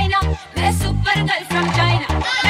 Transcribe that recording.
China. They're super girl from China.